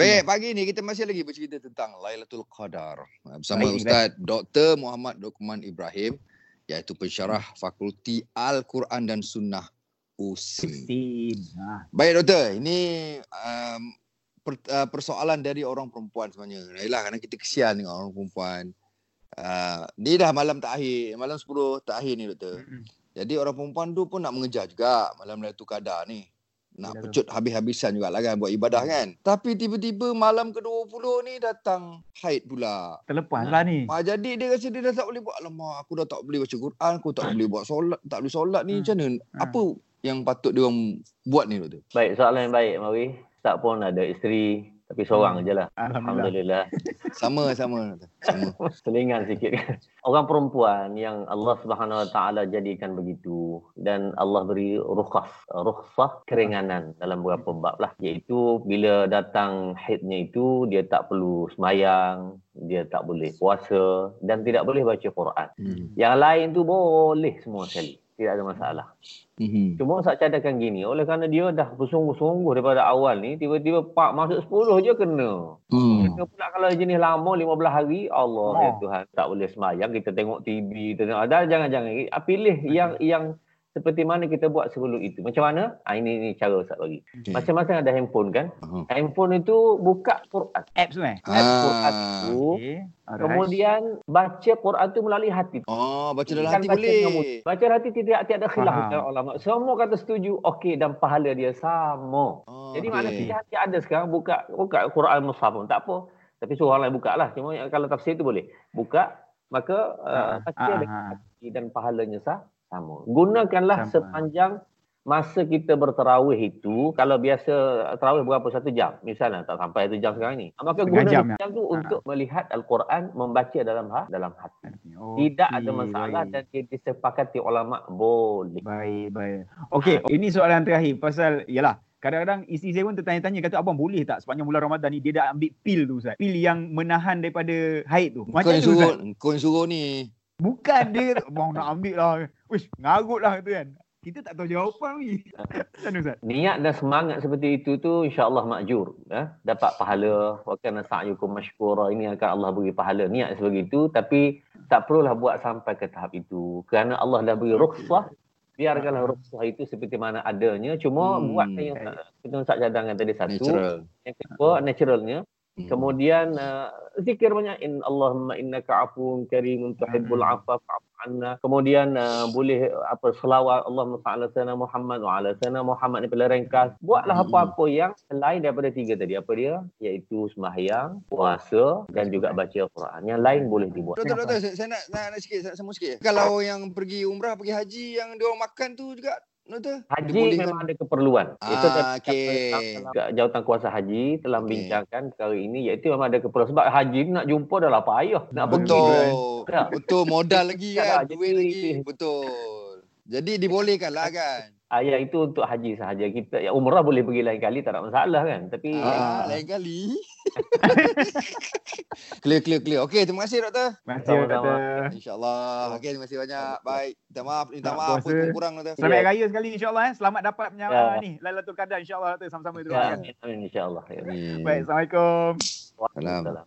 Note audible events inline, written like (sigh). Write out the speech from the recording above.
Baik, pagi ni kita masih lagi bercerita tentang Lailatul Qadar bersama Baik, Ustaz Dr. Muhammad Dokman Ibrahim iaitu pensyarah Fakulti Al-Quran dan Sunnah USIM. Sim. Ha. Baik doktor, ini um, per, uh, persoalan dari orang perempuan sebenarnya. Yalah kerana kita kesian dengan orang perempuan. Uh, ni dah malam terakhir, malam 10 terakhir ni doktor. Mm-mm. Jadi orang perempuan tu pun nak mengejar juga malam Lailatul Qadar ni. Nak Betul. pecut habis-habisan jugalah kan buat ibadah kan. Tapi tiba-tiba malam ke-20 ni datang haid pula. Terlepas lah ni. Ah, jadi dia rasa dia dah tak boleh buat. Alamak, aku dah tak boleh baca Quran, aku tak boleh buat solat, tak boleh solat ni Hmm. macam mana? Hmm. Apa yang patut dia orang buat ni doktor? Baik, soalan yang baik Mawi. Ustaz pun ada isteri tapi seorang Hmm. je lah. Alhamdulillah. Alhamdulillah. (laughs) Sama sama. Sama. (laughs) Selingan sikit kan. Orang perempuan yang Allah Subhanahu Wa Taala jadikan begitu dan Allah beri rukhas, rukhsah keringanan dalam beberapa bab lah. Iaitu bila datang haidnya itu dia tak perlu semayang, dia tak boleh puasa dan tidak boleh baca Quran. Hmm. Yang lain tu boleh semua sekali. Tidak ada masalah. Mhm. Cuma saya cadangkan gini, oleh kerana dia dah bersungguh-sungguh daripada awal ni, tiba-tiba pak masuk 10 je kena. Hmm. Kena pula kalau jenis lama 15 hari, Allah Oh. ya Tuhan, tak boleh semayang, kita tengok TV, kita tengok, dah jangan-jangan. Pilih yang yang seperti mana kita buat sebelum itu. Macam mana? Ah, ini, ini cara Ustaz bagi. Okay. Masing-masing ada handphone kan? Uh-huh. Handphone itu buka Quran. Apps tu eh? App Quran Ah. tu. Okay. Alright. Kemudian baca Quran tu melalui hati. Oh, baca dalam hati baca boleh. dengan. Baca dalam hati tidak tiada khilaf Faham. antara ulama. Semua kata setuju. Okey dan pahala dia sama. Oh, Jadi okey. mana okay. hati ada sekarang buka buka Quran Mushaf pun tak apa. Tapi suruh orang lain buka lah. Cuma yang- kalau tafsir tu boleh. Buka maka uh, Ah, baca ah, dengan ah. hati dan pahalanya sah, sama. Gunakanlah Sama. sepanjang masa kita berterawih itu kalau biasa terawih berapa satu jam misalnya tak sampai satu jam sekarang ni maka Setengah guna jam, jam, ya? tu untuk melihat al-Quran membaca dalam ha, dalam hati Okey, tidak ada masalah baik. dan dia disepakati ulama boleh. Baik, baik. Okey, ini soalan terakhir pasal yalah Kadang-kadang isteri saya pun tertanya-tanya kata abang boleh tak sepanjang bulan Ramadan ni dia dah ambil pil tu Ustaz. Pil yang menahan daripada haid tu. Kau Macam yang tu suruh, Ustaz. kau yang suruh ni. Bukan dia abang nak ambil lah. Wish, ngarut lah tu kan. Kita tak tahu jawapan ni. Macam mana Ustaz? Niat dan semangat seperti itu tu insya-Allah makjur, ya. Dapat pahala. Wa kana sa'yukum mashkura. Ini akan Allah beri pahala. Niat sebegitu tapi tak perlulah buat sampai ke tahap itu. Kerana Allah dah beri rukhsah. Biarkanlah rukhsah itu seperti mana adanya. Cuma Hmm. buat yang kita Ustaz cadangkan tadi satu. Natural. Yang kedua naturalnya. Hmm. Kemudian uh, zikir banyak in Allahumma innaka afuwun karimun tuhibbul Hmm. afwa fa'fu anna. Kemudian uh, boleh uh, apa selawat Allahumma salli ala sayyidina Muhammad wa ala sayyidina Muhammad ni bila ringkas. Buatlah Hmm. apa-apa yang selain daripada tiga tadi. Apa dia? Iaitu sembahyang, puasa dan juga baca Quran. Yang lain boleh dibuat. Doktor, doktor, saya, saya nak, nak, nak sikit, nak sama sikit. Kalau yang pergi umrah, pergi haji, yang dia orang makan tu juga, Haji memang ada keperluan. Ah, Itu tadi dalam jawatan kuasa haji telah Okey. membincangkan perkara ini iaitu memang ada keperluan sebab haji nak jumpa dah lah payah. Nak pergi Betul. Ya. Betul, modal lagi kan. Duit lagi. Betul. Jadi dibolehkan lah kan. Ah, ya itu untuk haji sahaja. Kita ya umrah boleh pergi lain kali tak ada masalah kan. Tapi Ah, lain kali. (laughs) clear, clear, clear. Okey, terima kasih doktor. Terima kasih Sama-sama. doktor. InsyaAllah. Okey, terima kasih banyak. Baik. Minta maaf, minta maaf. Apa kurang doktor. Selamat Ya. Raya sekali insyaAllah eh. Selamat dapat punya Ya. ni. Lailatul Qadar insyaAllah doktor sama-sama itu. ya, amin, insya-Allah. Ya. Baik, Assalamualaikum. Waalaikumsalam.